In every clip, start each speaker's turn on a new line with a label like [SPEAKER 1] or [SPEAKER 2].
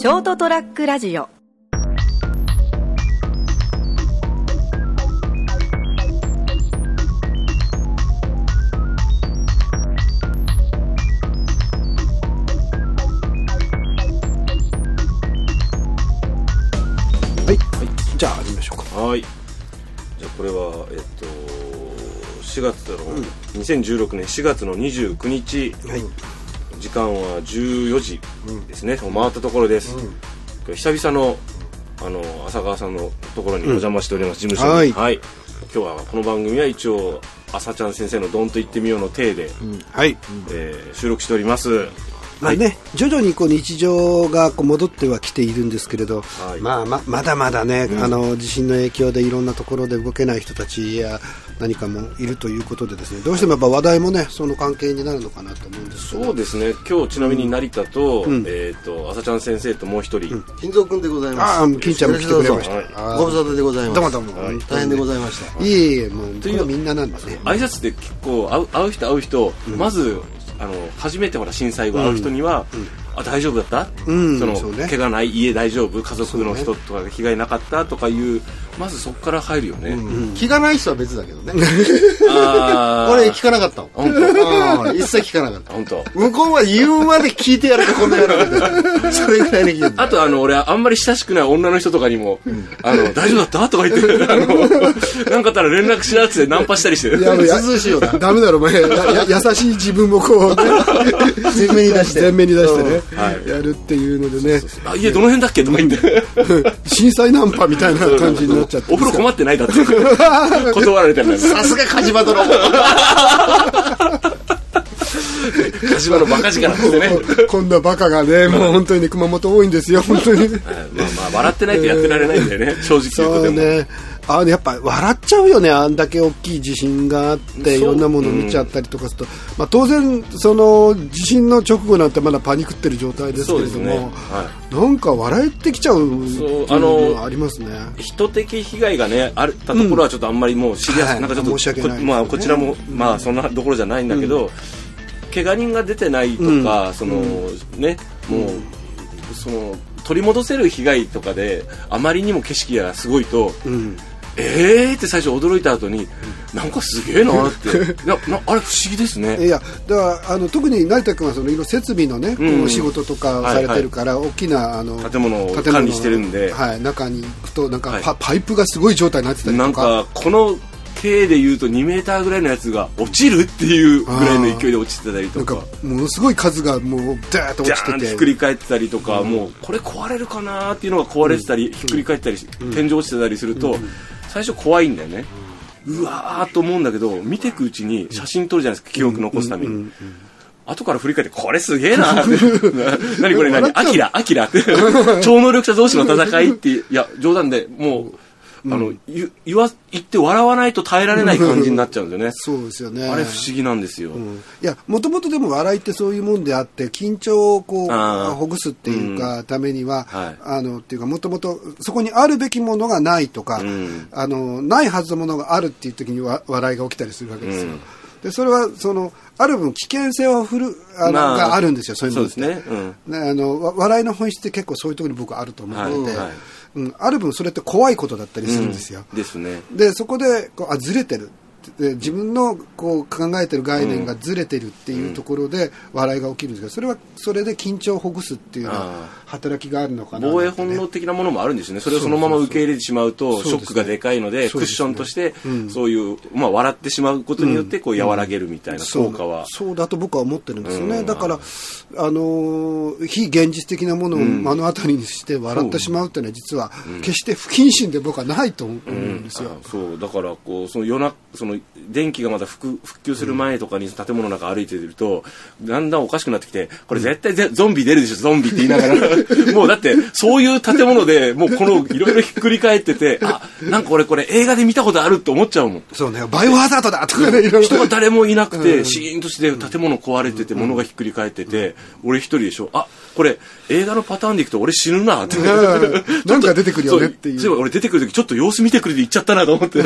[SPEAKER 1] ショートトラックラジオ。
[SPEAKER 2] はい、じゃあ始めましょうか。
[SPEAKER 3] はい。じゃあこれはえっと4月の、2016年4月の29日。
[SPEAKER 2] はい
[SPEAKER 3] 時間は14時ですね、もう回ったところです、久々のあの浅川さんのところにお邪魔しております、事務所に。
[SPEAKER 2] はい。
[SPEAKER 3] 今日はこの番組は一応朝ちゃん先生の「ドンと言ってみよう」の体で、
[SPEAKER 2] はい。
[SPEAKER 3] えー収録しております
[SPEAKER 2] まあね、徐々にこう日常がこう戻ってはきているんですけれど、
[SPEAKER 3] はい。
[SPEAKER 2] まあままだまだね、あの地震の影響でいろんなところで動けない人たちや何かもいるということでですねどうしてもやっぱ話題もねその関係になるのかなと思うんです。けど
[SPEAKER 3] そうですね。今日ちなみに成田と,、えっ、と朝ちゃん先生ともう一人、
[SPEAKER 4] 金蔵君でございます。
[SPEAKER 2] ああ金ちゃんも来てくれました、
[SPEAKER 4] ご無沙汰でございます。
[SPEAKER 2] どうもどうも、
[SPEAKER 4] 大変でございました。
[SPEAKER 2] いえいえもう
[SPEAKER 3] という
[SPEAKER 2] みんななんですね
[SPEAKER 3] 挨拶で結構会う会う人会う人、まずあの初めてほら震災後会う人には、あ大丈夫だった、
[SPEAKER 2] うん
[SPEAKER 3] その
[SPEAKER 2] ね。
[SPEAKER 3] 怪我ない家大丈夫？家族の人とか被害なかった？とかいうまずそこから入るよね、
[SPEAKER 4] 気がない人は別だけどね。
[SPEAKER 3] あ
[SPEAKER 4] これ聞かなかったも一切聞かなかった。
[SPEAKER 3] 本当？
[SPEAKER 4] 向こうは言うまで聞いてやるか、こんなやるか。それぐらいで聞いて
[SPEAKER 3] あとあの俺あんまり親しくない女の人とかにも「あの大丈夫だった?」とか言ってあのなんかあったら連絡しなってナンパしたりして
[SPEAKER 2] いや
[SPEAKER 4] 涼しいよな。
[SPEAKER 2] ダメだろお前。やや優しい自分もこう、ね、
[SPEAKER 4] 前面に出して。
[SPEAKER 2] 前面に出してね、
[SPEAKER 3] はい。
[SPEAKER 2] やるっていうのでね。
[SPEAKER 3] あ家どの辺だっけ?」とか言って。
[SPEAKER 2] 震災ナンパみたいな感じになっちゃって
[SPEAKER 3] お風呂困ってないだって。断られてるんだよ
[SPEAKER 4] さすが火事場泥棒。
[SPEAKER 3] 火事場のバカ力ってね。
[SPEAKER 2] こんなバカがねもう本当にね熊本多いんですよ本当に。
[SPEAKER 3] まあまあ笑ってないとやってられないんだよね。正直言
[SPEAKER 2] そうねあやっぱ笑っちゃうよねあんだけ大きい地震があっていろんなものを見ちゃったりとかすると、まあ、当然その地震の直後なんてまだパニクってる状態ですけれども、
[SPEAKER 3] ね。は
[SPEAKER 2] なんか笑ってきちゃう
[SPEAKER 3] あの
[SPEAKER 2] ありますね。
[SPEAKER 3] い人的被害がねあったところはちょっとあんまりもうシリアス、
[SPEAKER 2] はい
[SPEAKER 3] なんかちょっとこまあこちらもまあそんなところじゃないんだけど、怪我人が出てないとか、そのねもう、その取り戻せる被害とかであまりにも景色がすごいと、
[SPEAKER 2] うん
[SPEAKER 3] えーって最初驚いた後になんかすげえなって。ななあれ不思議ですね。
[SPEAKER 2] いやだからあの特に成田君はそのいろいろ設備のね、こ
[SPEAKER 3] うん。
[SPEAKER 2] う仕事とかをされてるから、大きなあの
[SPEAKER 3] 建物を管理してるんで。
[SPEAKER 2] はい、中に行くとなんかパ,、
[SPEAKER 3] はい。
[SPEAKER 2] パイプがすごい状態になってたり
[SPEAKER 3] なん
[SPEAKER 2] とか
[SPEAKER 3] かこの径でいうと2メーターぐらいのやつが落ちるっていうぐらいの勢いで落ちてたりとか。
[SPEAKER 2] ものすごい数がもうダーッと
[SPEAKER 3] ジ
[SPEAKER 2] 落ちてて。
[SPEAKER 3] ひっくり返ってたりとか、もうこれ壊れるかなっていうのが壊れてたり、ひっくり返ったり、天井落ちてたりすると、最初怖いんだよね、うわーと思うんだけど見ていくうちに写真撮るじゃないですか記憶残すために。後から振り返って、これすげえなって。何これ何？アキラアキラって。超能力者同士の戦いって、いや、冗談で、もう、あの、言言わ、言って笑わないと耐えられない感じになっちゃうんですよね。
[SPEAKER 2] そうですよね。
[SPEAKER 3] あれ不思議なんですよ。
[SPEAKER 2] うん。いやもともとでも笑いってそういうもんであって緊張をこうほぐすっていうか、ためには、
[SPEAKER 3] はい。
[SPEAKER 2] あのっていうかもともとそこにあるべきものがないとか、
[SPEAKER 3] ん。
[SPEAKER 2] あのないはずのものがあるっていう時にわ笑いが起きたりするわけですよ、
[SPEAKER 3] うん
[SPEAKER 2] でそれはそのある分危険性を振るあの、
[SPEAKER 3] まあ
[SPEAKER 2] があるんですよそういうのって
[SPEAKER 3] ね。うん。
[SPEAKER 2] ねあのわ笑いの本質って結構そういうところに僕はあると思ってて、
[SPEAKER 3] はいはい
[SPEAKER 2] うん、ある分それって怖いことだったりするんですよ、
[SPEAKER 3] うんですね。
[SPEAKER 2] でそこでこうあずれてるで自分のこう考えてる概念がずれてるっていうところで笑いが起きるんですけどそれはそれで緊張をほぐすっていう働きがあるのかな
[SPEAKER 3] 防衛本能的なものもあるんですよね、それをそのまま受け入れてしまうと、ショックがでかいので、クッションとして、そういう、まあ、笑ってしまうことによって、こう、和らげるみたいな効果は。
[SPEAKER 2] そうだと僕は思ってるんですよね、
[SPEAKER 3] うん。
[SPEAKER 2] だから、あのー非現実的なものを目の当たりにして笑ってしまうっていうのは実は決して不謹慎で僕はないと思うんですよ、
[SPEAKER 3] あそう。だからこうその夜中その電気がまだ復復旧する前とかに建物の中歩いてると、だんだんおかしくなってきてこれ絶対ぜゾンビ出るでしょゾンビって言いながら。もうだってそういう建物でもうこのいろいろひっくり返っててあなんか俺これ映画で見たことあるって思っちゃうもん。
[SPEAKER 2] そうねバイオハザードだとかね
[SPEAKER 3] 人が誰もいなくて、シーンとして建物壊れてて、物がひっくり返ってて、俺一人でしょ。あ、これ、映画のパターンでいくと俺死ぬなって。
[SPEAKER 2] なんか出てくるよねっていう。
[SPEAKER 3] 俺出てくる時ちょっと様子見てくれて言っちゃったなと思って。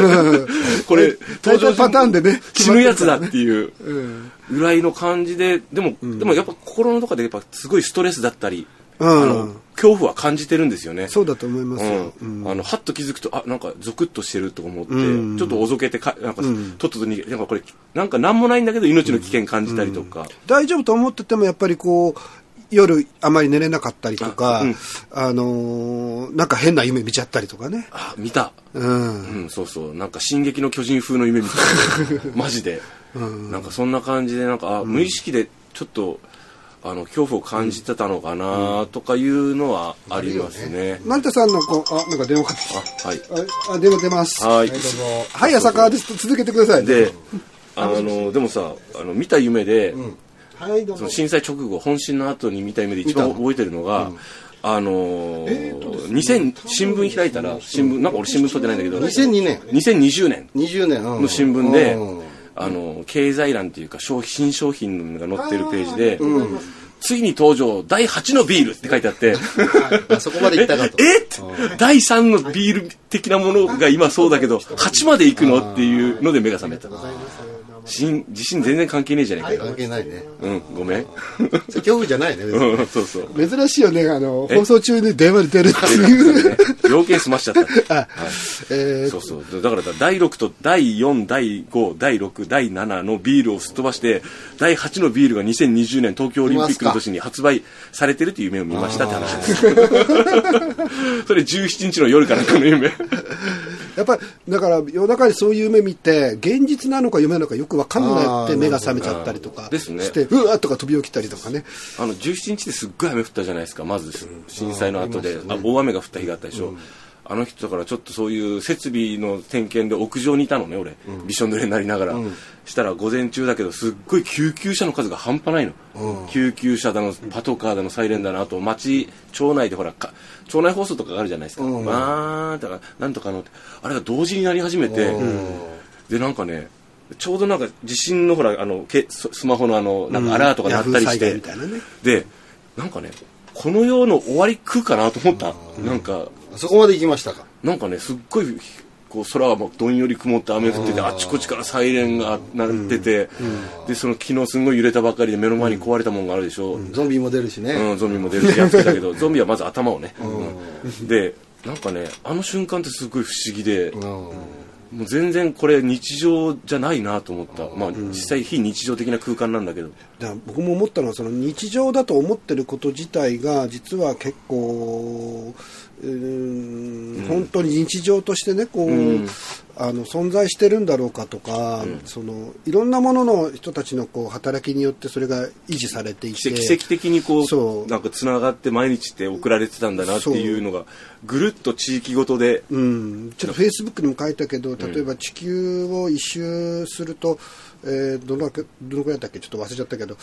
[SPEAKER 3] これ、
[SPEAKER 2] 大体パターンでね
[SPEAKER 3] 死ぬやつだっていう
[SPEAKER 2] うん
[SPEAKER 3] ぐらいの感じで、でも、でもやっぱ心の中でやっぱすごいストレスだったり、
[SPEAKER 2] うん。
[SPEAKER 3] あの恐怖は感じてるんですよね。
[SPEAKER 2] そうだと思います。よ。
[SPEAKER 3] う、
[SPEAKER 2] うん。ん
[SPEAKER 3] あのはっと気づくとあなんかゾクッとしてると思って、
[SPEAKER 2] うん。
[SPEAKER 3] ちょっとおぞけてかなんか、
[SPEAKER 2] ん。
[SPEAKER 3] とっとと逃げなんかこれなんか何もないんだけど命の危険感じたりとか、
[SPEAKER 2] 大丈夫と思っててもやっぱりこう夜あまり寝れなかったりとかあ、
[SPEAKER 3] あうん。
[SPEAKER 2] のーなんか変な夢見ちゃったりとかね。
[SPEAKER 3] あ見た、
[SPEAKER 2] うん。
[SPEAKER 3] うん、そうそう。なんか「進撃の巨人」風の夢みた。マジで、なんかそんな感じでなんかあ、無意識でちょっとあの恐怖を感じてたのかなとかいうのはありますね。
[SPEAKER 2] 成田さんのこうあなんか電話かかって。き
[SPEAKER 3] あはい。
[SPEAKER 2] たああ電話出ます。
[SPEAKER 3] はい。
[SPEAKER 2] はい浅川です。続けてください。
[SPEAKER 3] であのでもさあの見た夢で、
[SPEAKER 2] はいどうぞ
[SPEAKER 3] その震災直後本震の後に見た夢で一番覚えてるのが、あのー2000新聞開いたら新聞なんか俺新聞取ってないんだけど
[SPEAKER 4] 2002年
[SPEAKER 3] 2020年
[SPEAKER 4] 20年の
[SPEAKER 3] の新聞で、
[SPEAKER 4] うん。
[SPEAKER 3] あの経済欄っていうか商品新商品が載ってるページで、ついに登場第8のビールって書いてあって
[SPEAKER 4] あそこまで行ったかと。
[SPEAKER 3] えって第3のビール的なものが今そうだけど8まで行くのっていうので目が覚めた地震地震全然関係ねえじゃねえかよ。
[SPEAKER 4] 関係ないね。
[SPEAKER 3] うんごめん。
[SPEAKER 4] 恐怖じゃないね別に。
[SPEAKER 3] うんそうそう。
[SPEAKER 2] 珍しいよねあの放送中に電話に出るっていう。
[SPEAKER 3] 要件済ましちゃった。
[SPEAKER 2] あえー。
[SPEAKER 3] そうそう。だから第6と第4第5第6第7のビールをすっ飛ばして第8のビールが2020年東京オリンピックの年に発売されてるっていう夢を見ましたって話です。それ17日の夜かなんかの夢
[SPEAKER 2] やっぱりだから夜中にそういう夢見て現実なのか夢なのかよく分かんなくて目が覚めちゃったりとか
[SPEAKER 3] ですね。
[SPEAKER 2] してうわっとか飛び起きたりとかね。
[SPEAKER 3] あの17日ですっごい雨降ったじゃないですか。まず震災の後で、あ大雨が降った日があったでしょ、あの人だからちょっとそういう設備の点検で屋上にいたのね俺、びしょ濡れになりながら、したら午前中だけどすっごい救急車の数が半端ないの、救急車だのパトカーだのサイレンだのあと町町内でほらか町内放送とかがあるじゃないですか、まあだからなんとかのあれが同時になり始めて、でなんかねちょうどなんか地震のほらあのけススマホのあのなんかアラートが鳴ったりして、
[SPEAKER 2] ね。
[SPEAKER 3] でなんかねこの世の終わり来るかなと思った、なんか
[SPEAKER 4] そこまで行きましたか。
[SPEAKER 3] なんかねすっごいこう空がもうどんより曇って雨降っててあっちこっちからサイレンが鳴ってて、でその昨日すんごい揺れたばっかりで目の前に壊れたもんがあるでしょ、
[SPEAKER 4] ゾンビも出るしね。
[SPEAKER 3] うん、ゾンビも出るしやってたけど ゾンビはまず頭をね、うん。でなんかねあの瞬間ってすごい不思議で、
[SPEAKER 4] うん
[SPEAKER 3] もう全然これ日常じゃないなと思った、まあ実際非日常的な空間なんだけど。
[SPEAKER 2] だから僕も思ったのはその日常だと思ってること自体が実は結構うーん。本当に日常としてねこう、
[SPEAKER 3] うん
[SPEAKER 2] あの存在してるんだろうかとか、そのいろんなものの人たちのこう働きによってそれが維持されていて
[SPEAKER 3] 奇跡的にこ
[SPEAKER 2] そう。
[SPEAKER 3] うなんかつながって毎日って送られてたんだなっていうのがぐるっと地域ごとで
[SPEAKER 2] うん、ちょっとフェイスブックにも書いたけど例えば地球を一周すると、えーどのくどのくらいだったっけ？ちょっと忘れちゃったけど、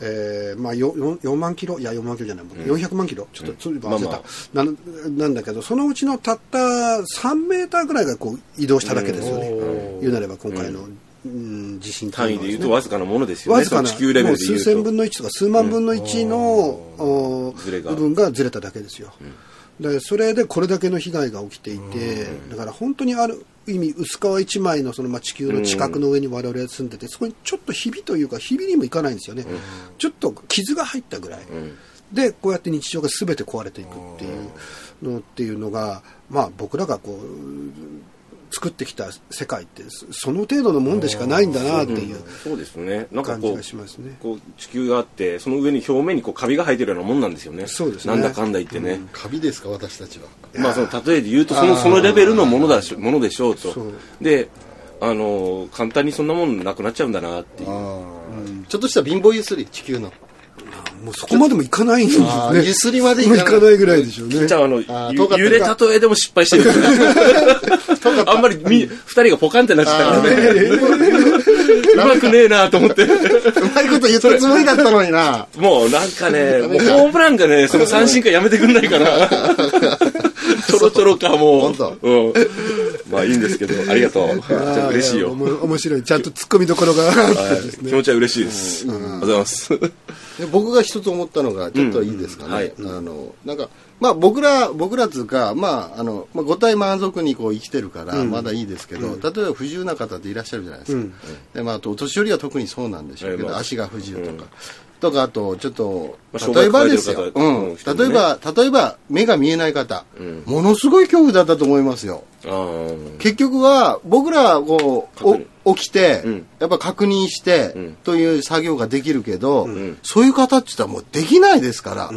[SPEAKER 2] えーまあ、よ 4, 4万キロ？いや4万キロじゃない、もう400万キロ？ちょっとそれ忘れた、んなんだけどそのうちのたった3メーターぐらいがこう移動しただけですよね、言うなれば今回の、うん、地震って
[SPEAKER 3] 単位
[SPEAKER 2] ですね
[SPEAKER 3] で言うとわずかなものですよね。
[SPEAKER 2] わずかな
[SPEAKER 3] 地球レベルで
[SPEAKER 2] もう数千分の1とか数万分の1の、部分がずれただけですよ、でそれでこれだけの被害が起きていて、だから本当にある意味薄皮一枚のそのまあ地球の地殻の上に我々は住んでてそこにちょっとひびというかひびにもいかないんですよね、ちょっと傷が入ったぐらい、でこうやって日常が全て壊れていくっていうのっていうのが、まあ、僕らがこう作ってきた世界ってそその程度のもんでしかないんだなっていう
[SPEAKER 3] そうですね。なんかこう
[SPEAKER 2] 感じがしますね。
[SPEAKER 3] こう地球があってその上に表面にこうカビが生えてるようなもんなんですよね。
[SPEAKER 2] そうですね。
[SPEAKER 3] なんだかんだ言ってね、
[SPEAKER 4] カビですか私たちは。
[SPEAKER 3] まあその例えで言うとそのそのレベルのものだしものでしょうと。であの簡単にそんなもんなくなっちゃうんだなっていう。
[SPEAKER 4] ちょっとした貧乏ゆすり地球の
[SPEAKER 2] もうそこまでもいかないんですね。
[SPEAKER 4] あーゆすりまでい
[SPEAKER 2] も
[SPEAKER 4] かない。
[SPEAKER 2] ういかないぐらいでしょうね。
[SPEAKER 3] じゃああの揺れ例えでも失敗してる。あんまりみ二人がポカンってなっちゃったからね。うまくねえなと思って。
[SPEAKER 4] うまいこと言ったつもりだったのにな。
[SPEAKER 3] もうなんかねもうホームランがねその三振かやめてくんないかな ちょろちょろかも
[SPEAKER 4] 本当。
[SPEAKER 3] う、うん、まあいいんですけど。ありがとう。じゃあ嬉しいよ。
[SPEAKER 2] 面白い。ちゃんと突っ込みどころがあってですね。
[SPEAKER 3] 気持ちは嬉しいです、ありがとうございます
[SPEAKER 4] で僕が一つ思ったのがちょっといいですかね、
[SPEAKER 3] うん
[SPEAKER 4] あのなんかまあ僕ら僕らつうかまああの、まあ、五体満足にこう生きてるからまだいいですけど、例えば不自由な方っていらっしゃるじゃないですか、でまあ、お年寄りは特にそうなんでしょうけど、
[SPEAKER 3] ええまあ
[SPEAKER 4] 足が不自由とか、とかあとちょっと
[SPEAKER 3] まあ
[SPEAKER 4] 例えばですよ、例えば例えば目が見えない方、
[SPEAKER 3] うん。
[SPEAKER 4] ものすごい恐怖だったと思いますよ。結局は僕らこう起きて、
[SPEAKER 3] うん。
[SPEAKER 4] やっぱ確認して、
[SPEAKER 3] うん。
[SPEAKER 4] という作業ができるけど、
[SPEAKER 3] ん。
[SPEAKER 4] そういう方って言ったらもうできないですから、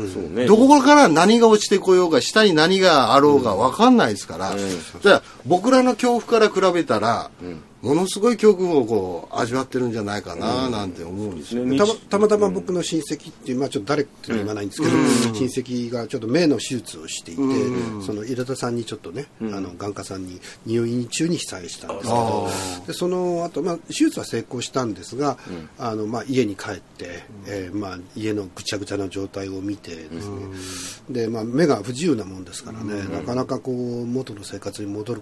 [SPEAKER 4] どこから何が落ちてこようが下に何があろうが分かんないですから、
[SPEAKER 3] ん。
[SPEAKER 4] じゃあ僕らの恐怖から比べたら、
[SPEAKER 3] ん
[SPEAKER 4] ものすごい恐怖をこう味わってるんじゃないかななんて思うんですよ、
[SPEAKER 3] ね。
[SPEAKER 2] たまたまたま僕の親戚っていう、まあ、ちょっと誰って言わないんですけど、親戚がちょっと目の手術をしていて、その入田さんにちょっとね、あの眼科さんに入院中に被災したんですけどでその後、まあ手術は成功したんですが、あのまあ、家に帰って、えーまあ、家のぐちゃぐちゃな状態を見てですね、でまあ、目が不自由なもんですからね、なかなかこう元の生活に戻る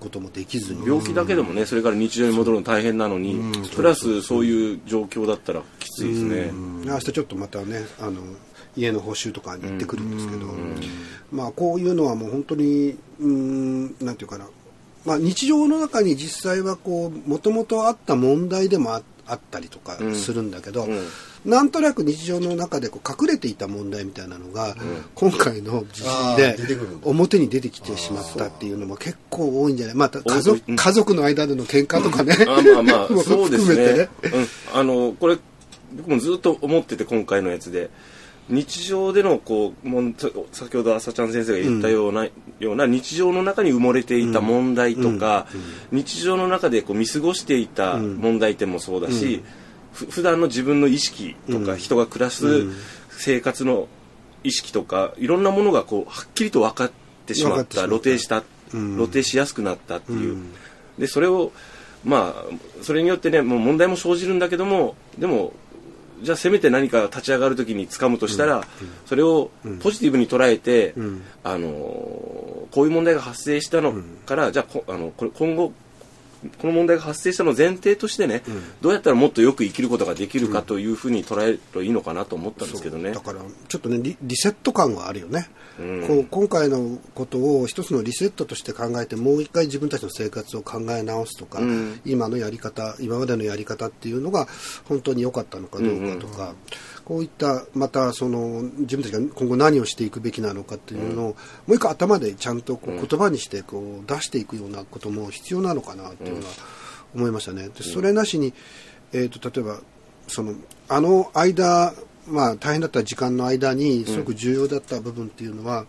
[SPEAKER 2] こともできずに。
[SPEAKER 3] 病気だけでもねそれから日常に戻るの大変なのに、プラスそういう状況だったらきついですね、
[SPEAKER 2] 明日ちょっとまたねあの家の補修とかに行ってくるんですけど、まあこういうのはもう本当にうーんなんていうかな、まあ、日常の中に実際はこうもともとあった問題でもああったりとかするんだけど、
[SPEAKER 3] うん
[SPEAKER 2] なんとなく日常の中でこう隠れていた問題みたいなのが、今回の地震
[SPEAKER 4] あ
[SPEAKER 2] で表に出てきてしまったっていうのも結構多いんじゃない？また家族
[SPEAKER 3] うん。
[SPEAKER 2] 家族の間での喧嘩とかね、
[SPEAKER 3] あまあまあ
[SPEAKER 2] も
[SPEAKER 3] そうですね、うん、あのこれ僕もずっと思ってて今回のやつで日常でのこうもん先ほど朝ちゃん先生が言ったような,、ような日常の中に埋もれていた問題とか、日常の中でこう見過ごしていた問題点もそうだし、ふ普段の自分の意識とか、人が暮らす生活の意識とかいろんなものがこうはっきりと分かってしまっ
[SPEAKER 2] た
[SPEAKER 3] 露呈した、露呈しやすくなったっていう、でそれをまあそれによってねもう問題も生じるんだけどもでもじゃあせめて何か立ち上がる時に掴むとしたら、それをポジティブに捉えて、あのこういう問題が発生したのから、じゃあこあのこれ今後この問題が発生したのを前提としてね、どうやったらもっとよく生きることができるかというふうに捉えるといいのかなと思ったんですけどね。
[SPEAKER 2] だ。からちょっとねリリセット感があるよね、
[SPEAKER 3] うん。
[SPEAKER 2] こう今回のことを一つのリセットとして考えてもう一回自分たちの生活を考え直すとか、
[SPEAKER 3] うん。
[SPEAKER 2] 今のやり方今までのやり方っていうのが本当に良かったのかどうかとか、こういったまたその自分たちが今後何をしていくべきなのかっていうのを、もう一回頭でちゃんとこう言葉にしてこう出していくようなことも必要なのかなっていうのは思いましたね。でそれなしに、えー、と例えばそのあの間、まあ、大変だった時間の間にすごく重要だった部分っていうのは、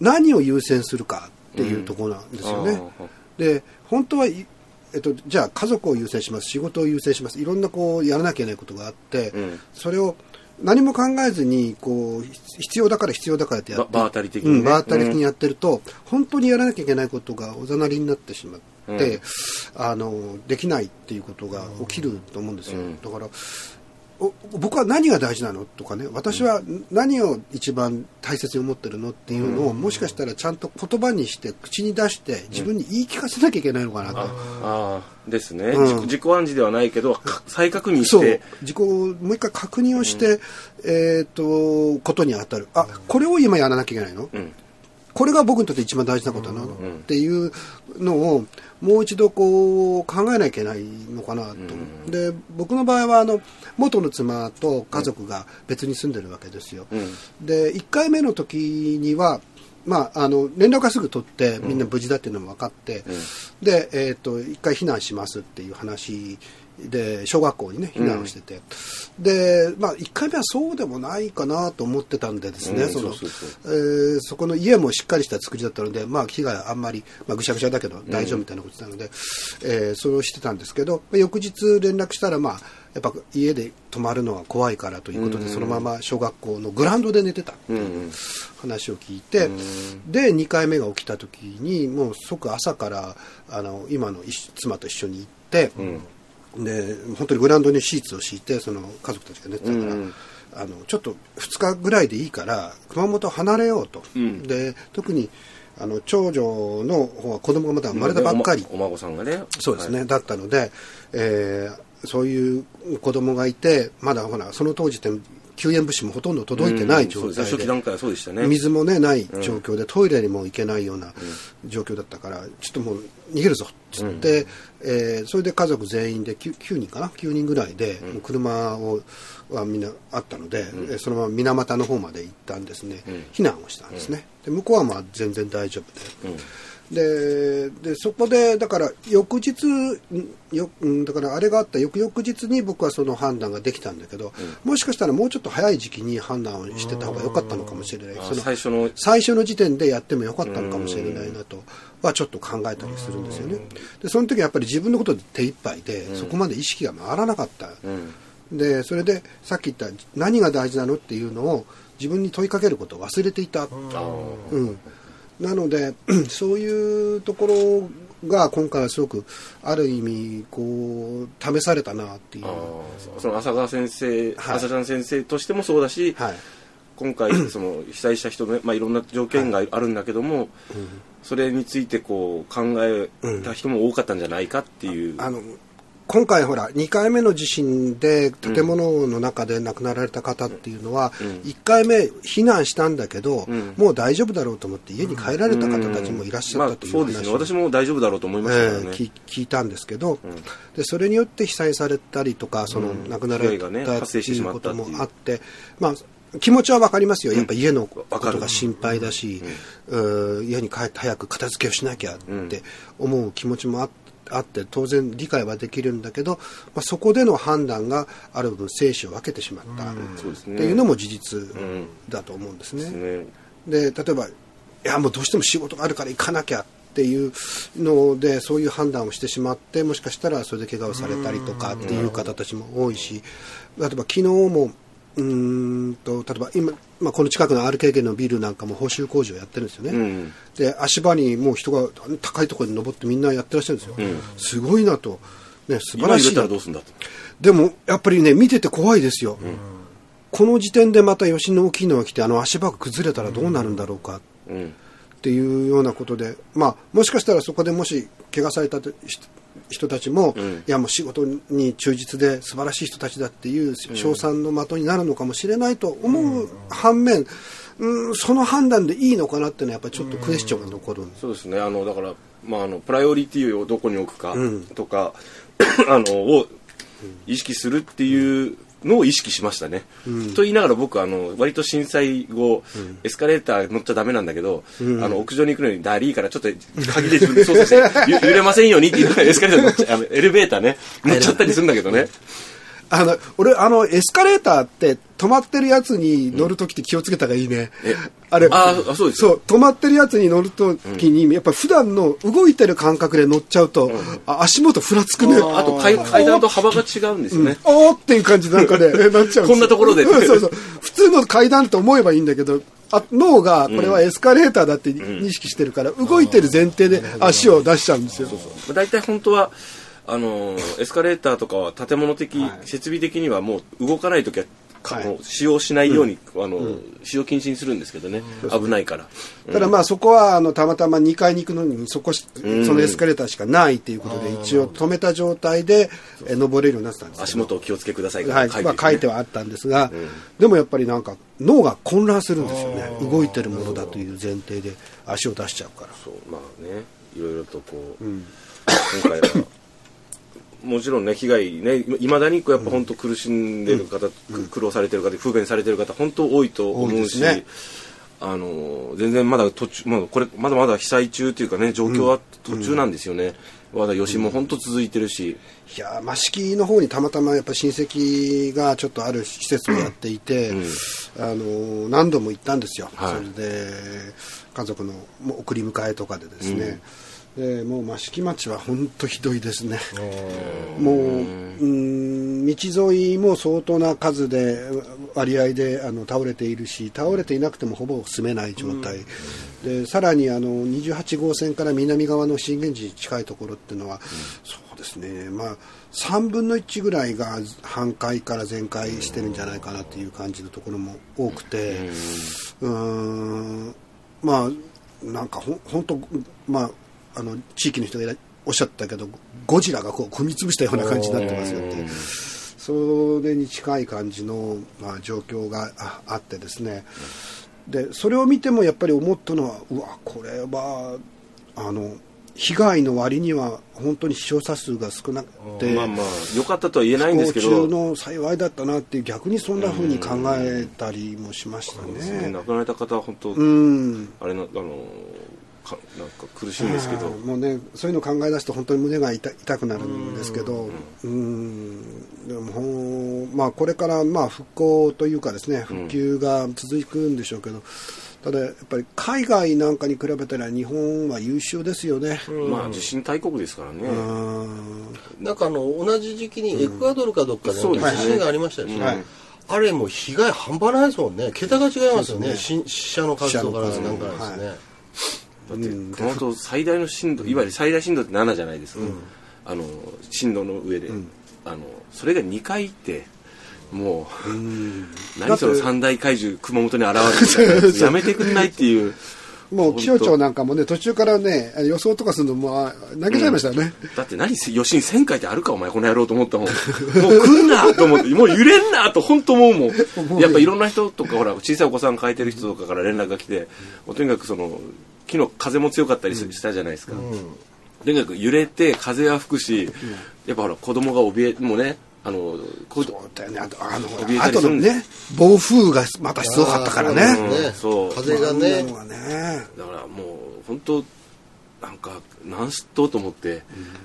[SPEAKER 2] 何を優先するかっていうところなんですよね。
[SPEAKER 3] あ
[SPEAKER 2] で本当はいえっと、じゃあ家族を優先します仕事を優先しますいろんなこうやらなきゃいけないことがあって、
[SPEAKER 3] うん。
[SPEAKER 2] それを何も考えずにこう必要だから必要だからってやって
[SPEAKER 3] ば場当たり的にね。
[SPEAKER 2] うん、場当たり的にやってると、本当にやらなきゃいけないことがおざなりになってしまって、あのできないっていうことが起きると思うんですよ、
[SPEAKER 3] うん。
[SPEAKER 2] だからお僕は何が大事なのとかね私は何を一番大切に思ってるのっていうのを、もしかしたらちゃんと言葉にして口に出して自分に言い聞かせなきゃいけないのかなと、
[SPEAKER 3] ああですね、
[SPEAKER 2] うん。
[SPEAKER 3] 自己暗示ではないけどか再確認して。
[SPEAKER 2] 自己をもう一回確認をして、えっ、とことに当たる。あこれを今やらなきゃいけないの、
[SPEAKER 3] うん
[SPEAKER 2] これが僕にとって一番大事なことなの、っていうのをもう一度こう考えなきゃいけないのかなと、で僕の場合はあの元の妻と家族が別に住んでるわけですよ、
[SPEAKER 3] うん。
[SPEAKER 2] で1回目の時にはまあ、あの連絡がすぐ取ってみんな無事だっていうのも分かって、で、えー、と1回避難しますっていう話で小学校にね避難をしてて、で、まあ、1回目はそうでもないかなと思ってたんでですね、
[SPEAKER 3] うん。
[SPEAKER 2] その
[SPEAKER 3] そ
[SPEAKER 2] この家もしっかりした作りだったので、まあ、被害あんまり、まあ、ぐしゃぐしゃだけど大丈夫みたいなことなので、えーそれをしてたんですけど、まあ翌日連絡したら、まあ、やっぱ家で泊まるのは怖いからということで、そのまま小学校のグラウンドで寝てた。っていう話を聞いて、で2回目が起きた時にもう即朝からあの今の一妻と一緒に行って、で本当にグラウンドにシーツを敷いてその家族たちが寝てたから、
[SPEAKER 3] うん
[SPEAKER 2] あのちょっと2日ぐらいでいいから熊本を離れようと、
[SPEAKER 3] ん。
[SPEAKER 2] で特にあの長女の方は子供がまだ生まれたばっかり、
[SPEAKER 3] お孫さんがね。
[SPEAKER 2] そうですね、
[SPEAKER 3] はい。
[SPEAKER 2] だったので、えーそういう子供がいてまだほらその当時って救援物資もほとんど届いてない状態で,、
[SPEAKER 3] うんそうですね。初期段階はそうでしたね。
[SPEAKER 2] 水もねない状況で、トイレにも行けないような状況だったからちょっともう逃げるぞっつって、えーそれで家族全員で 9, 9人かな？9人ぐらいで、もう車をはみんなあったので、えーそのまま水俣の方まで行ったんですね、避難をしたんですね、で向こうはまあ全然大丈夫で。ででそこでだから翌日んようんだからあれがあった翌々日に僕はその判断ができたんだけど、もしかしたらもうちょっと早い時期に判断をしてた方が良かったのかもしれない。
[SPEAKER 3] あ
[SPEAKER 2] その
[SPEAKER 3] 最初の。
[SPEAKER 2] 最初の時点でやってもよかったのかもしれないなとはちょっと考えたりするんですよね。でその時はやっぱり自分のことで手一杯で、そこまで意識が回らなかった。
[SPEAKER 3] うん。
[SPEAKER 2] でそれでさっき言った何が大事なのっていうのを自分に問いかけることを忘れていた。
[SPEAKER 3] あ
[SPEAKER 2] うん、なのでそういうところが今回はすごくある意味こう試されたなっていう。
[SPEAKER 3] その浅川先生、
[SPEAKER 2] はい。
[SPEAKER 3] 浅ちゃん先生としてもそうだし、
[SPEAKER 2] はい。
[SPEAKER 3] 今回 その被災した人の、まあ、いろんな条件があるんだけども、それについてこう考えた人も多かったんじゃないかっていう、
[SPEAKER 2] あの今回ほら2回目の地震で建物の中で亡くなられた方っていうのは、1回目避難したんだけど、
[SPEAKER 3] ん。
[SPEAKER 2] もう大丈夫だろうと思って家に帰られた方たちもいらっしゃったという
[SPEAKER 3] まあ、そうですね。私も大丈夫だろうと思いましたね、
[SPEAKER 2] えー聞聞いたんですけど、でそれによって被災されたりとかその亡くなられた
[SPEAKER 3] ね発
[SPEAKER 2] っていうこともあって、まあ、気持ちは分かりますよ、やっぱ家のことが心配だし、うー家に帰って早く片付けをしなきゃって思う気持ちもああって当然理解はできるんだけど、まあ、そこでの判断がある分生死を分けてしまった。っていうのも事実だと思うんですね。
[SPEAKER 3] ね
[SPEAKER 2] で例えばいやもうどうしても仕事があるから行かなきゃっていうのでそういう判断をしてしまってもしかしたらそれで怪我をされたりとかっていう方たちも多いし例えば昨日もうーんと例えば今、まあ、この近くの RKK のビルなんかも補修工事をやってるんですよね、
[SPEAKER 3] うん。
[SPEAKER 2] で足場にもう人が高いところに登ってみんなやってらっしゃるんですよ、すごいなと、ね、素晴らしいでもやっぱりね見てて怖いですよ、この時点でまた余震の大きいのが来てあの足場が崩れたらどうなるんだろうか。
[SPEAKER 3] うん。
[SPEAKER 2] っていうようなことで、まあ、もしかしたらそこでもし怪我された人人たちも、いやもう仕事に忠実で素晴らしい人たちだっていう称賛の的になるのかもしれないと思う反面、うん、その判断でいいのかなっていうのはやっぱりちょっとクエスチョンが残るんです。
[SPEAKER 3] そうですね。あのだから、まあ、あのプライオリティをどこに置くかとか、あのを意識するっていうのを意識しましたね、と言いながら僕あの割と震災後、エスカレーター乗っちゃダメなんだけど、あの屋上に行くのにダリーからちょっと鍵で自分で操作して ゆ揺れませんようにっていうのがエスカレーター乗っちゃエレベーターね乗っちゃったりするんだけどね、
[SPEAKER 2] あの俺あのエスカレーターって止まってるやつに乗るときって気をつけた方がいいね、
[SPEAKER 3] え
[SPEAKER 2] あれ
[SPEAKER 3] ああそうです
[SPEAKER 2] そう止まってるやつに乗るときに、やっぱ普段の動いてる感覚で乗っちゃうと、あ足元ふらつくね。
[SPEAKER 3] あと階階段と幅が違うんですよね、
[SPEAKER 2] おーっていう感じなんかで、なっちゃう
[SPEAKER 3] こんなところで。
[SPEAKER 2] うんそうそう。普通の階段と思えばいいんだけど、あ脳がこれはエスカレーターだって認識してるから、動いてる前提で足を出しちゃうんですよ。
[SPEAKER 3] 大体本当はあのーエスカレーターとかは建物的、設備的にはもう動かない時はか
[SPEAKER 2] はい。
[SPEAKER 3] 使用しないように、あの使用禁止にするんですけどね、危ないから、
[SPEAKER 2] ただまあそこはあのたまたま2階に行くのにそこし、そのエスカレーターしかないっていうことで一応止めた状態でえ登れるようになってたんです
[SPEAKER 3] 足元を気をつけください
[SPEAKER 2] はい、
[SPEAKER 3] 書いて,、
[SPEAKER 2] まあ書いてはあったんですが、でもやっぱりなんか脳が混乱するんですよね。動いてるものだという前提で足を出しちゃうから。
[SPEAKER 3] そうまあね。いろいろとこう、今回はもちろんね被害ねいまだにこうやっぱ本当苦しんでる方、く苦労されてる方不便されてる方本当多いと思うし、
[SPEAKER 2] ね。
[SPEAKER 3] あの全然まだ途中、まあ、これまだまだ被災中というかね状況は途中なんですよね、まだ余震も本当続いてるし、
[SPEAKER 2] いやー益城の方にたまたまやっぱ親戚がちょっとある施設をやっていて、あのー何度も行ったんですよ、
[SPEAKER 3] はい。
[SPEAKER 2] それで家族の送り迎えとかでですね、でもう益城町は本当ひどいですね。もううん道沿いも相当な数で割合であの倒れているし倒れていなくてもほぼ住めない状態、でさらにあの28号線から南側の震源地に近いところっていうのは、そうですね。まあ3分の1ぐらいが半壊から全壊してるんじゃないかなっていう感じのところも多くて。うーん。まあなんかほ本当まああの地域の人がおっしゃったけどゴジラがこう踏み潰したような感じになってますよってそれに近い感じの、まあ、状況がああってですね、でそれを見てもやっぱり思ったのはうわこれはあの被害の割には本当に死傷者数が少なくて、
[SPEAKER 3] まあまあ良かったとは言えないんですけど。
[SPEAKER 2] 不幸中の幸いだったなって逆にそんなふうに考えたりもしましたね。
[SPEAKER 3] 亡くなられた方は本当、
[SPEAKER 2] うん。
[SPEAKER 3] あれなあのかなんか苦しいんですけど、
[SPEAKER 2] もうねそういうの考え出すと本当に胸が痛痛くなるんですけど。うん。でもほんまあこれからまあ復興というかですね復旧が続くんでしょうけど、ただやっぱり海外なんかに比べたら日本は優秀ですよね。
[SPEAKER 3] まあ地震大国ですからね、
[SPEAKER 2] うん。
[SPEAKER 4] なんかあの同じ時期にエクアドルかどっかで
[SPEAKER 3] そうですね。
[SPEAKER 4] 地震がありましたよね、
[SPEAKER 2] はい。
[SPEAKER 4] あれもう被害半端ないですもんね。桁が違いますよね。し死者の数とかなんかですね、
[SPEAKER 3] だって。熊本最大の震度いわゆる最大震度って7じゃないですか、あの震度の上で、あのそれが2回ってもう、何その三大怪獣熊本に現れるみたいなやめてくんないっていう。
[SPEAKER 2] もう気象庁なんかもね途中からね予想とかするのもあ投げちゃいましたよね。
[SPEAKER 3] だって何余震1000回ってあるかお前この野郎と思ったもん。もう来んなと思ってもう揺れんなと本当思うもん。やっぱいろんな人とかほら小さいお子さん抱えてる人とかから連絡が来てとにかくその昨日風も強かったりしたじゃないですか、とにかく揺れて風は吹くし、やっぱほら子供が怯えもうねあのこう
[SPEAKER 2] そうだよね。あとあのほ
[SPEAKER 3] 怯え
[SPEAKER 2] ら
[SPEAKER 3] たりするんで
[SPEAKER 2] 後のね暴風がまたすごかったからね。
[SPEAKER 4] そう
[SPEAKER 3] うんそう。
[SPEAKER 4] 風が
[SPEAKER 2] あん
[SPEAKER 4] ね
[SPEAKER 2] なのがね。
[SPEAKER 3] だからもう本当なんか何しとうと思って、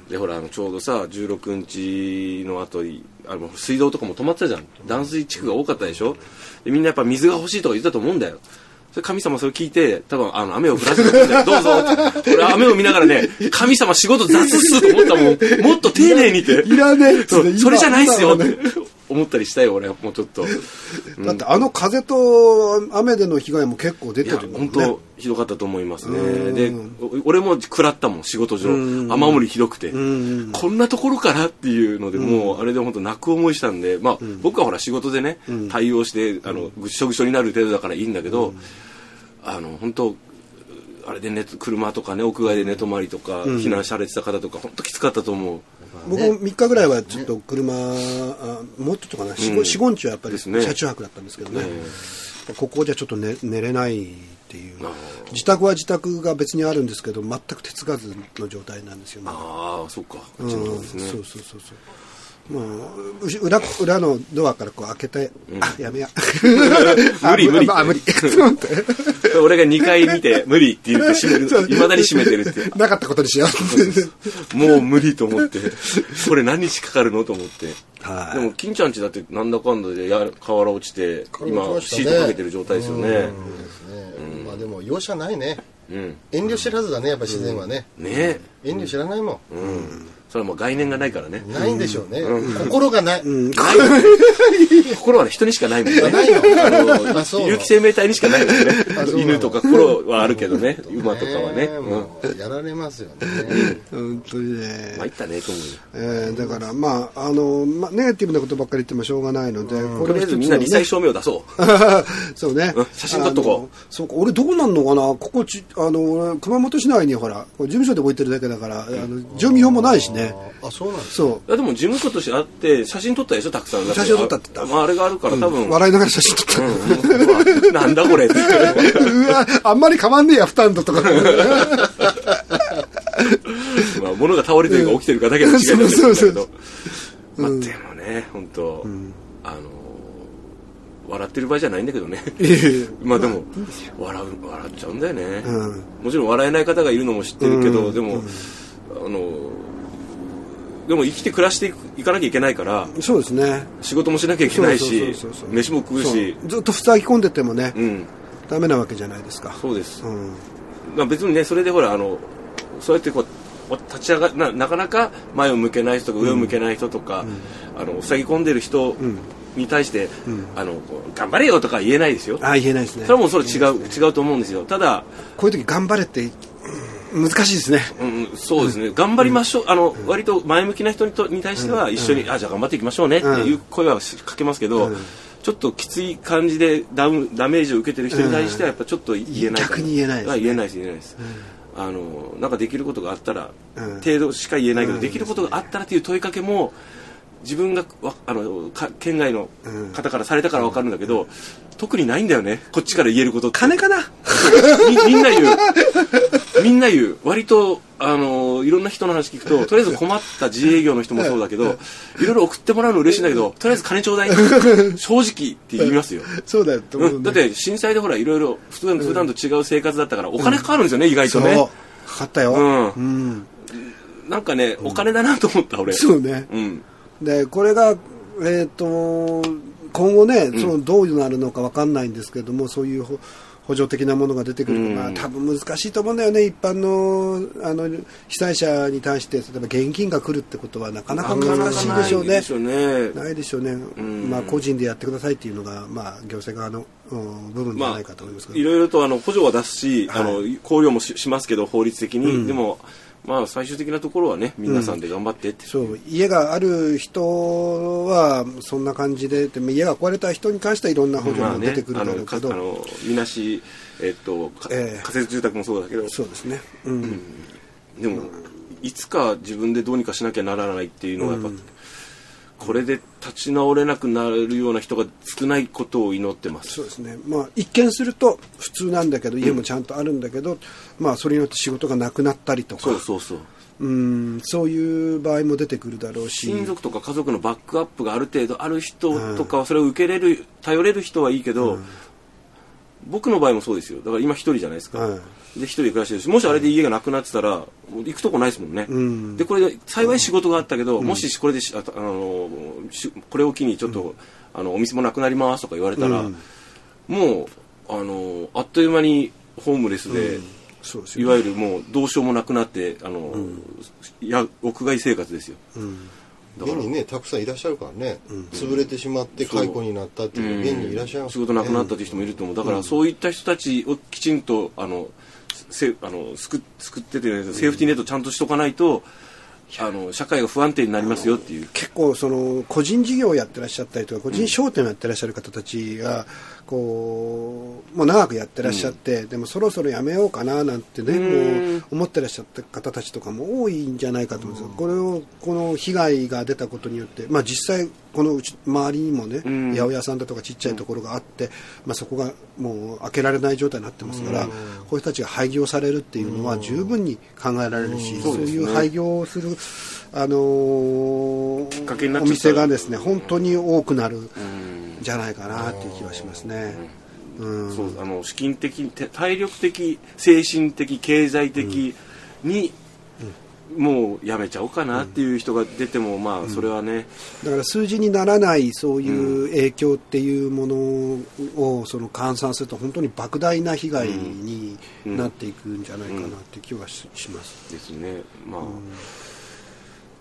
[SPEAKER 3] でほらあのちょうどさ16日の後にあの水道とかも止まってたじゃん。断水地区が多かったでしょ。でみんなやっぱ水が欲しいとか言ってたと思うんだよ神様それ聞いて多分あの雨を降らせてくれてどうぞって。俺雨を見ながらね 神様仕事雑っすと思ったもん。もっと丁寧にって。
[SPEAKER 2] いらねえ
[SPEAKER 3] それじゃないっすよっ
[SPEAKER 2] 今
[SPEAKER 3] て思ったりしたよ俺はもうちょっと、う ん
[SPEAKER 2] だってあの風と雨での被害も結構出てるもんね。
[SPEAKER 3] 本当ひどかったと思いますね。でお俺も食らったもん仕事上。雨漏りひどくて。こんなところからっていうのでもうあれで本当泣く思いしたんでまあ僕はほら仕事でね対応してあのぐっしょぐしょになる程度だからいいんだけどあの本当あれで寝車とかね屋外で寝泊まりとか避難されてた方とか本当きつかったと思う
[SPEAKER 2] 僕も3日ぐらいはちょっと車、あもうちょっとかな、4、5、4日はやっぱり車中泊だったんですけどね、ここじゃちょっと寝寝れないっていう。自宅は自宅が別にあるんですけど、全く手つかずの状態なんですよね。
[SPEAKER 3] ああそっか。こ
[SPEAKER 2] うん。
[SPEAKER 3] っちの方ですね。
[SPEAKER 2] そうそうそうそう。もう裏裏のドアからこう開けて、あやめや
[SPEAKER 3] 無理無理。
[SPEAKER 2] ああ無理。と思って
[SPEAKER 3] 俺が2回見て無理って言って閉める いまだに閉めてるって
[SPEAKER 2] なかったことにしよう。
[SPEAKER 3] もう無理と思って、これ何日かかるのと思って。
[SPEAKER 2] はい。
[SPEAKER 3] でも、金ちゃんちだってなんだかんだでや瓦落ちて、今、シートかけてる状態ですよね。
[SPEAKER 4] そうですねまあでも容赦ないね。
[SPEAKER 3] うん。
[SPEAKER 4] 遠慮知らずだねやっぱ自然はね、
[SPEAKER 3] ね。
[SPEAKER 4] 遠慮知らないも
[SPEAKER 3] え。うん。それはもう概念がないからね。
[SPEAKER 4] ん、ないんでしょうね、心がない、
[SPEAKER 3] 心はね、人にしかないもんね。
[SPEAKER 4] ないの。
[SPEAKER 3] あの
[SPEAKER 4] あそう。
[SPEAKER 3] 有機生命体にしかないもんね。犬とか心はあるけどね。馬とかはね。
[SPEAKER 4] うやられますよね、
[SPEAKER 2] 本当にね。
[SPEAKER 3] 参ったね、と思うよ。
[SPEAKER 2] えーだからまああの、まあ、ネガティブなことばっかり言ってもしょうがないので、ことれ
[SPEAKER 3] りあえずみんな理災証明を出そう。
[SPEAKER 2] そうね。
[SPEAKER 3] うん。写真撮っとこう。
[SPEAKER 2] そうか俺どうなんのかな？ここちあの俺熊本市内にほら事務所で置いてるだけだから、あの住民票もないしね
[SPEAKER 4] ああそうなんです
[SPEAKER 2] そ
[SPEAKER 3] いやでも事務所としてあって、写真撮ったでしょ、たくさん。
[SPEAKER 2] 写真撮ったって言った。
[SPEAKER 3] あまあ、あれがあるから多
[SPEAKER 2] う、
[SPEAKER 3] 分。
[SPEAKER 2] 笑いながら写真撮った、
[SPEAKER 3] うん。なんだこれって。
[SPEAKER 2] うわあんまり変わんねえや負担度とか。
[SPEAKER 3] まあ、物が倒れてるか起きてるかだけの違いなんですけど、
[SPEAKER 2] そうそう。
[SPEAKER 3] まあ、でもね、本当、あの、笑ってる場合じゃないんだけどね。まあでも、笑う、笑っちゃうんだよね。
[SPEAKER 2] うん。
[SPEAKER 3] もちろん笑えない方がいるのも知ってるけど、でも、あの、でも生きて暮らしていかなきゃいけないから、
[SPEAKER 2] そうですね。
[SPEAKER 3] 仕事もしなきゃいけないし飯も食うし、
[SPEAKER 2] ずっと塞ぎ込んでてもね、
[SPEAKER 3] うん、
[SPEAKER 2] ダメなわけじゃないですか。
[SPEAKER 3] そうです。
[SPEAKER 2] うん。
[SPEAKER 3] まあ、別にねそれでほらあのそうやってこう立ち上がななかなか前を向けない人とか上を向けない人とか、あの塞ぎ込んでる人に対して、あのこう頑張れよとか言えないですよ。
[SPEAKER 2] ああ言えないですね。
[SPEAKER 3] それはもうそれ違う違うと思うんですよ。ただ、
[SPEAKER 2] こういう時頑張れって難しいですね。
[SPEAKER 3] うんうん、そうですね、頑張りましょう、あの割と前向きな人にとに対しては一緒に、あじゃあ頑張っていきましょうねっていう声はしかけますけど、ちょっときつい感じでダウンダメージを受けてる人に対してはやっぱちょっと言えない。
[SPEAKER 2] 逆に言えないですね。
[SPEAKER 3] あ言えないです言えないです、あのなんかできることがあったら、
[SPEAKER 2] うん。
[SPEAKER 3] 程度しか言えないけど、できることがあったらっていう問いかけも自分がわあのか県外の方からされたから分かるんだけど、特にないんだよね。こっちから言えること
[SPEAKER 2] 金かな？
[SPEAKER 3] みみんな言う。みんな言う。割とあのいろんな人の話聞くととりあえず困った自営業の人もそうだけどいろいろ送ってもらうの嬉しいんだけどとりあえず金ちょうだい 正直って言いますよ。
[SPEAKER 2] そうだよね。
[SPEAKER 3] うん、だって震災でほらいろいろ普段普段と違う生活だったからお金かかるんですよね、意外とね。
[SPEAKER 2] かかったよ、
[SPEAKER 3] うん。
[SPEAKER 2] うん。
[SPEAKER 3] なんかねお金だなと思った俺。
[SPEAKER 2] そうね。
[SPEAKER 3] うん
[SPEAKER 2] でこれが、えー、と今後ね、そのどうなるのか分かんないんですけども、そういうほ補助的なものが出てくるのが、
[SPEAKER 3] うん。
[SPEAKER 2] 多分難しいと思うんだよね、一般のあの被災者に対して、例えば現金が来るってことはなかなか難しいでしょうね。
[SPEAKER 3] ないで。しょうね。
[SPEAKER 2] ないでしょうね、
[SPEAKER 3] ん。
[SPEAKER 2] まあ、個人でやってくださいっていうのが、まあ、行政側の、うん部分じゃ
[SPEAKER 3] ま
[SPEAKER 2] ないかと思いますけ
[SPEAKER 3] あ、
[SPEAKER 2] ど、
[SPEAKER 3] いろいろとあの補助は出すし、
[SPEAKER 2] はい。
[SPEAKER 3] あの考慮もししますけど法律的に、でも、まあ、最終的なところはね皆さんで頑張ってって、
[SPEAKER 2] そう。家がある人はそんな感じで、でも家が壊れた人に関してはいろんな補助
[SPEAKER 3] まあね
[SPEAKER 2] も出てくるだろうけど、
[SPEAKER 3] かあのみなし、えっとか
[SPEAKER 2] ええ。
[SPEAKER 3] 仮設住宅もそうだけど。
[SPEAKER 2] そうですね、うん。
[SPEAKER 3] でも、いつか自分でどうにかしなきゃならないっていうのはやっぱ、これで立ち直れなくなるような人が少ないことを祈ってます。
[SPEAKER 2] そうですね、まあ、一見すると普通なんだけど家もちゃんとあるんだけど、まあ、それによって仕事がなくなったりとか。
[SPEAKER 3] そうそうそう。
[SPEAKER 2] うん。そういう場合も出てくるだろうし。
[SPEAKER 3] 親族とか家族のバックアップがある程度ある人とかはそれを受けれる頼れる人はいいけど、僕の場合もそうですよ。だから今一人じゃないですか、
[SPEAKER 2] はい。
[SPEAKER 3] で一人で暮らしてるしもしあれで家がなくなってたらもう行くとこないですもんね、
[SPEAKER 2] ん。
[SPEAKER 3] でこれで幸い仕事があったけど、もしこれでしああのしこれを機にちょっと、あのお店もなくなりますとか言われたら、
[SPEAKER 2] うん。
[SPEAKER 3] もうあのあっという間にホームレスで、
[SPEAKER 2] そうですよ
[SPEAKER 3] いわゆるもうどうしようもなくなってあの、や屋外生活ですよ、だから
[SPEAKER 4] 現にねたくさんいらっしゃるからね、潰れてしまって解雇になったっていう現にいらっしゃいます
[SPEAKER 3] 仕事なくなったという人もいると思う。だからそういった人たちをきちんとあのせあの救救ってて、セーフティーネットちゃんとしとかないとあの社会が不安定になりますよっていう。
[SPEAKER 2] 結構その個人事業をやってらっしゃったりとか個人商店をやってらっしゃる方たちがこうもう長くやってらっしゃって、でもそろそろやめようかななんてね、
[SPEAKER 3] うん。
[SPEAKER 2] もう思ってらっしゃった方たちとかも多いんじゃないかと思うんですよ、これをこの被害が出たことによって、まあ、実際このうち周りにもね、
[SPEAKER 3] ん。
[SPEAKER 2] 八百屋さんだとかちっちゃいところがあって、まあ、そこがもう開けられない状態になってますから、こういう人たちが廃業されるっていうのは十分に考えられるし、そういう廃業をするあのー
[SPEAKER 3] きっかけになっ
[SPEAKER 2] お店がですね本当に多くなるん。じゃないかなっていう気はしますね。うん。
[SPEAKER 3] そうあの資金的て体力的精神的経済的に、もうやめちゃおうかなっていう人が出ても、まあそれはね、
[SPEAKER 2] だから数字にならないそういう影響っていうものをその換算すると本当に莫大な被害になっていくんじゃないかなって気はしします。
[SPEAKER 3] ですね。まあ、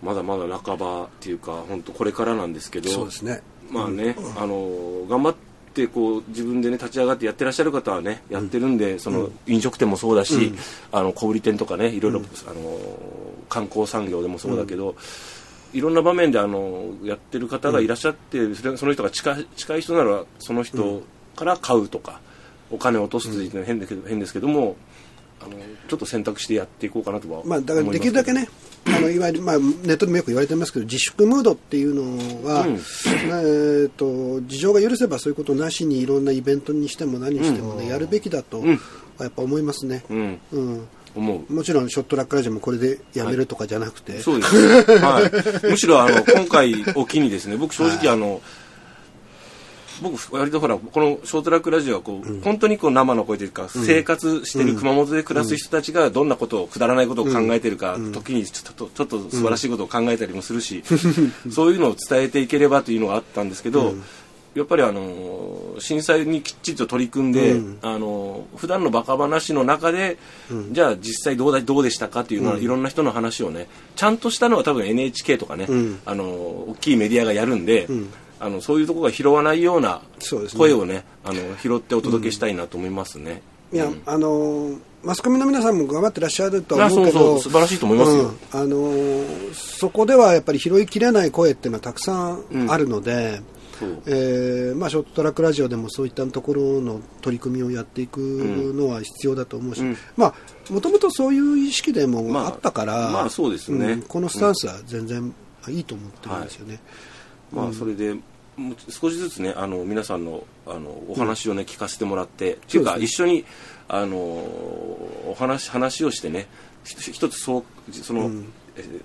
[SPEAKER 3] まだまだ半ばっていうか本当これからなんですけど。
[SPEAKER 2] そうですね。
[SPEAKER 3] まあね、あの頑張ってこう自分でね立ち上がってやってらっしゃる方はねやってるんで、その飲食店もそうだし、あの小売店とかねいろいろ、あの観光産業でもそうだけど、いろんな場面であのやってる方がいらっしゃって、それその人が近い近い人ならその人から買うとか、お金を落とすっていうのは変だけど、変ですけどもあのちょっと選択してやっていこうかなとは
[SPEAKER 2] まあ、だからできるだけね、あのいわゆる、まあ、ネットでもよく言われてますけど、自粛ムードっていうのは、
[SPEAKER 3] うん。
[SPEAKER 2] えー、と事情が許せばそういうことなしにいろんなイベントにしても何にしても、ねやるべきだと、
[SPEAKER 3] ん。
[SPEAKER 2] やっぱ思いますね。
[SPEAKER 3] うん。
[SPEAKER 2] うん。
[SPEAKER 3] 思う。
[SPEAKER 2] もちろんショットラックラジオもこれでやめるとかじゃなくて、
[SPEAKER 3] そうです、はい、むしろあの今回を機にですね僕正直あの、僕割とほらこのショートラックラジオはこう、本当にこう生の声というか、生活してる熊本で暮らす人たちがどんなことをくだらないことを考えてるか、時にちょっとちょっと素晴らしいことを考えたりもするし、そういうのを伝えていければというのがあったんですけど、やっぱりあの震災にきっちりと取り組んで、あの普段のバカ話の中で、じゃあ実際どうだどうでしたかっていうのは、いろんな人の話をねちゃんとしたのは多分 NHK とかね、あの大きいメディアがやるんで、あのそういうところが拾わないような声をねあの拾ってお届けしたいなと思いますね。
[SPEAKER 2] いや、あのマスコミの皆さんも頑張ってらっしゃるとは
[SPEAKER 3] あ
[SPEAKER 2] 思うけど、
[SPEAKER 3] そう素晴らしいと思いますよ。
[SPEAKER 2] うんあのそこではやっぱり拾いきれない声っていうのはたくさんあるので、えーまあ、ショートトラックラジオでもそういったところの取り組みをやっていくのは必要だと思うし、
[SPEAKER 3] うん。
[SPEAKER 2] まあもともとそういう意識でも
[SPEAKER 3] まあ
[SPEAKER 2] あったから、
[SPEAKER 3] まあそうですね。
[SPEAKER 2] んこのスタンスは全然いいと思ってるんですよね。
[SPEAKER 3] まあ、それで、もう少しずつね、あの、皆さんの、あの、お話をね、聞かせてもらって、っていうか、一緒に、あの、お話、話をしてね、ひ一つ、そう、その、えー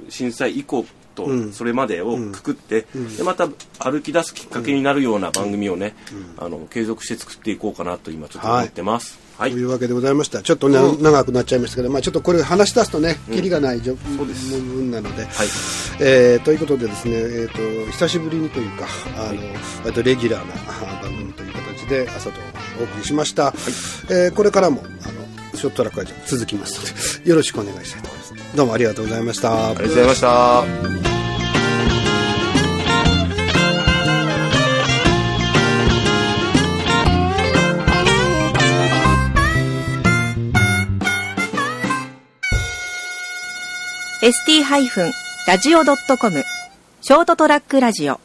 [SPEAKER 3] 震災以降と
[SPEAKER 2] うん。
[SPEAKER 3] それまでをくくって、でまた歩き出すきっかけになるような番組をね、あの継続して作っていこうかなと今ちょっと思ってます。はい、
[SPEAKER 2] というわけでございました。ちょっとね、長くなっちゃいましたけど、まあちょっとこれ話し出すとね、キリがないじょ部分なので、
[SPEAKER 3] はい。
[SPEAKER 2] えーということでですね、えーと久しぶりにというか、あの、割とレギュラーなあ番組という形で朝とお送りしました。えーこれからもあのショットラックラジオ続きますので、よろしくお願いしたいと思います。どうもありがとうございました。
[SPEAKER 3] ありがとうございました。
[SPEAKER 1] ST-radio.com ショートトラックラジオ